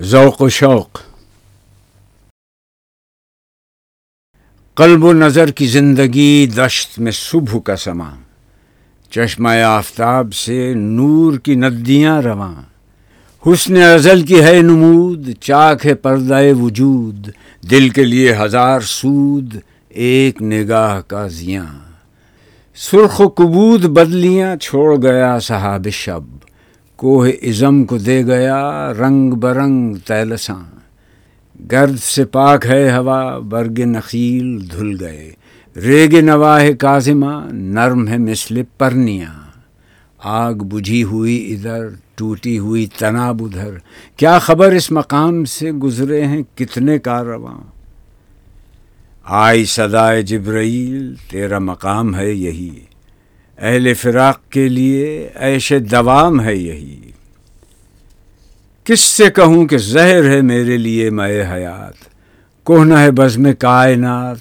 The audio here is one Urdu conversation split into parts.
ذوق و شوق۔ قلب و نظر کی زندگی دشت میں صبح کا سما چشمہ آفتاب سے نور کی ندیاں رواں۔ حسن ازل کی ہے نمود، چاک ہے پردہ وجود۔ دل کے لیے ہزار سود، ایک نگاہ کا زیاں سرخ و کبود بدلیاں، چھوڑ گیا صحاب شب۔ کوہ ازم کو دے گیا رنگ برنگ تیلساں۔ گرد سے پاک ہے ہوا، برگ نخیل دھل گئے۔ ریگ نواہ کازمہ نرم ہے مثل پرنیاں۔ آگ بجھی ہوئی ادھر، ٹوٹی ہوئی تناب ادھر۔ کیا خبر اس مقام سے گزرے ہیں کتنے کارواں؟ آئی صدائے جبرائیل، تیرا مقام ہے یہی۔ اہل فراق کے لیے ایش دوام ہے یہی۔ کس سے کہوں کہ زہر ہے میرے لیے میں حیات؟ کوہنا ہے بزم کائنات،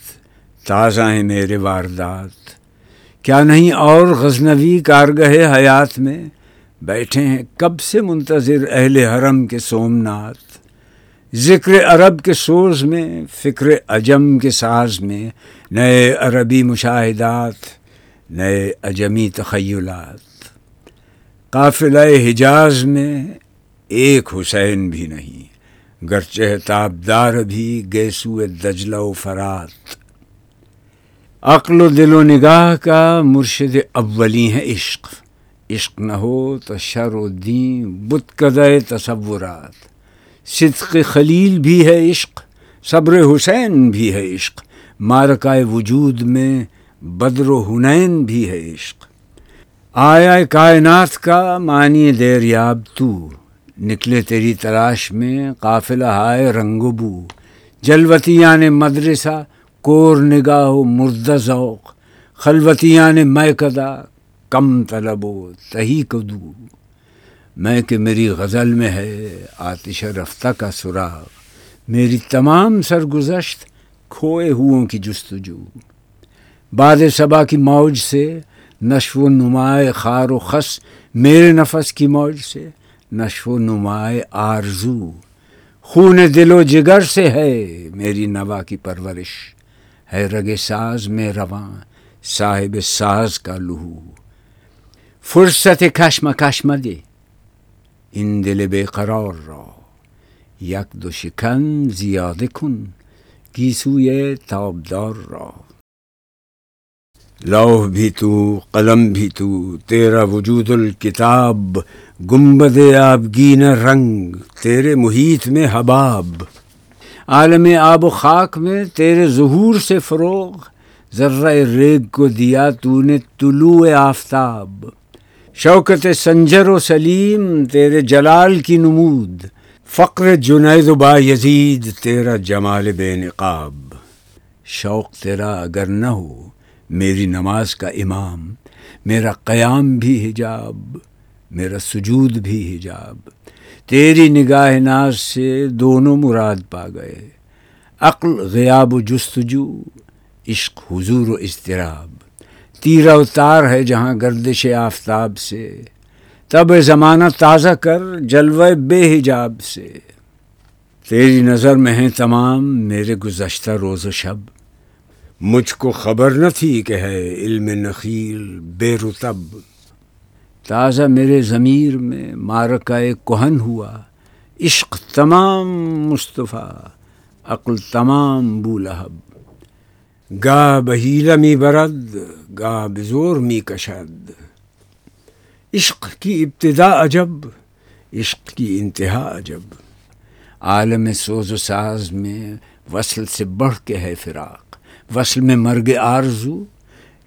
تازہ ہیں میرے واردات۔ کیا نہیں اور غزنوی کارگہ حیات میں؟ بیٹھے ہیں کب سے منتظر اہل حرم کے سومنات؟ ذکر عرب کے سوز میں، فکر عجم کے ساز میں، نئے عربی مشاہدات۔ نئے اجمی تخیلات۔ قافلہ حجاز میں ایک حسین بھی نہیں، گرچہ تابدار بھی گیسو دجلہ و فرات۔ عقل و دل و نگاہ کا مرشد اولی ہے عشق۔ عشق نہ ہو تو شر و دین بت قدۂ تصورات۔ صدق خلیل بھی ہے عشق، صبر حسین بھی ہے عشق۔ مارکائے وجود میں بدر و حنین بھی ہے عشق۔ آیا کائنات کا معنی دیر یاب تو۔ نکلے تیری تلاش میں قافلہ ہائے رنگ بو۔ جلوتیاں نے مدرسہ، کور نگاہ و مرد ذوق۔ خلوتیاں نے میں کدا کم طلب و تہی کدو۔ میں کہ میری غزل میں ہے آتش رفتہ کا سراغ۔ میری تمام سرگزشت کھوئے ہوں کی جستجو۔ باد صبا کی موج سے، نشو و نمائے خار و خس میرے نفس کی موج سے، نشو و نمائے آرزو، خون دل و جگر سے ہے میری نوا کی پرورش، ہے رگ ساز میں رواں صاحب ساز کا لہو۔ فرصت کشم کشم دے، ان دل بے قرار را، یک دو شکن زیادہ کن گیسوی تابدار را۔ لوح بھی تو، قلم بھی تو، تیرا وجود الکتاب، گنبد آبگین رنگ، تیرے محیط میں حباب. عالم آب و خاک میں تیرے ظہور سے فروغ، ذرہ ریگ کو دیا تو نے طلوع آفتاب. شوکت سنجر و سلیم، تیرے جلال کی نمود. فقر جنید و با یزید، تیرا جمال بے نقاب. شوق تیرا اگر نہ ہو میری نماز کا امام، میرا قیام بھی حجاب، میرا سجود بھی حجاب۔ تیری نگاہ ناز سے دونوں مراد پا گئے۔ عقل، غیاب و جستجو، عشق، حضور و اضطراب۔ تیرا اتار ہے جہاں گردش آفتاب سے۔ تب زمانہ تازہ کر جلوہ بے حجاب سے۔ تیری نظر میں ہیں تمام میرے گزشتہ روز و شب۔ مجھ کو خبر نہ تھی کہ ہے علم نخیل بے رتب۔ تازہ میرے ضمیر میں مارکہ کوہن ہوا، عشق تمام مصطفیٰ، عقل تمام بولہب گا بہیلا می برد، گا بزور می کشد۔ عشق کی ابتدا عجب، عشق کی انتہا عجب۔ عالم سوز و ساز میں وصل سے بڑھ کے ہے فراق۔ وصل میں مرگ آرزو،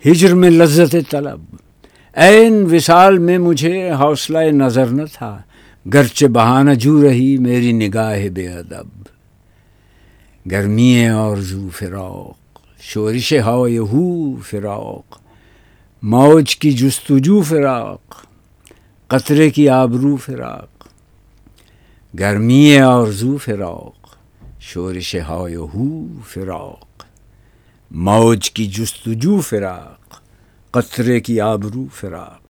ہجر میں لذت طلب۔ عین وصال میں مجھے حوصلہ نظر نہ تھا، گرچہ بہانہ جو رہی میری نگاہ بے ادب۔ گرمی آرزو فراق، شورش ہو ہو فراق۔ موج کی جستجو فراق، قطرے کی آبرو فراق۔ گرمی آرزو فراق، شورش ہو ہو فراق۔ موج کی جستجو فراق قطرے کی آبرو فراق۔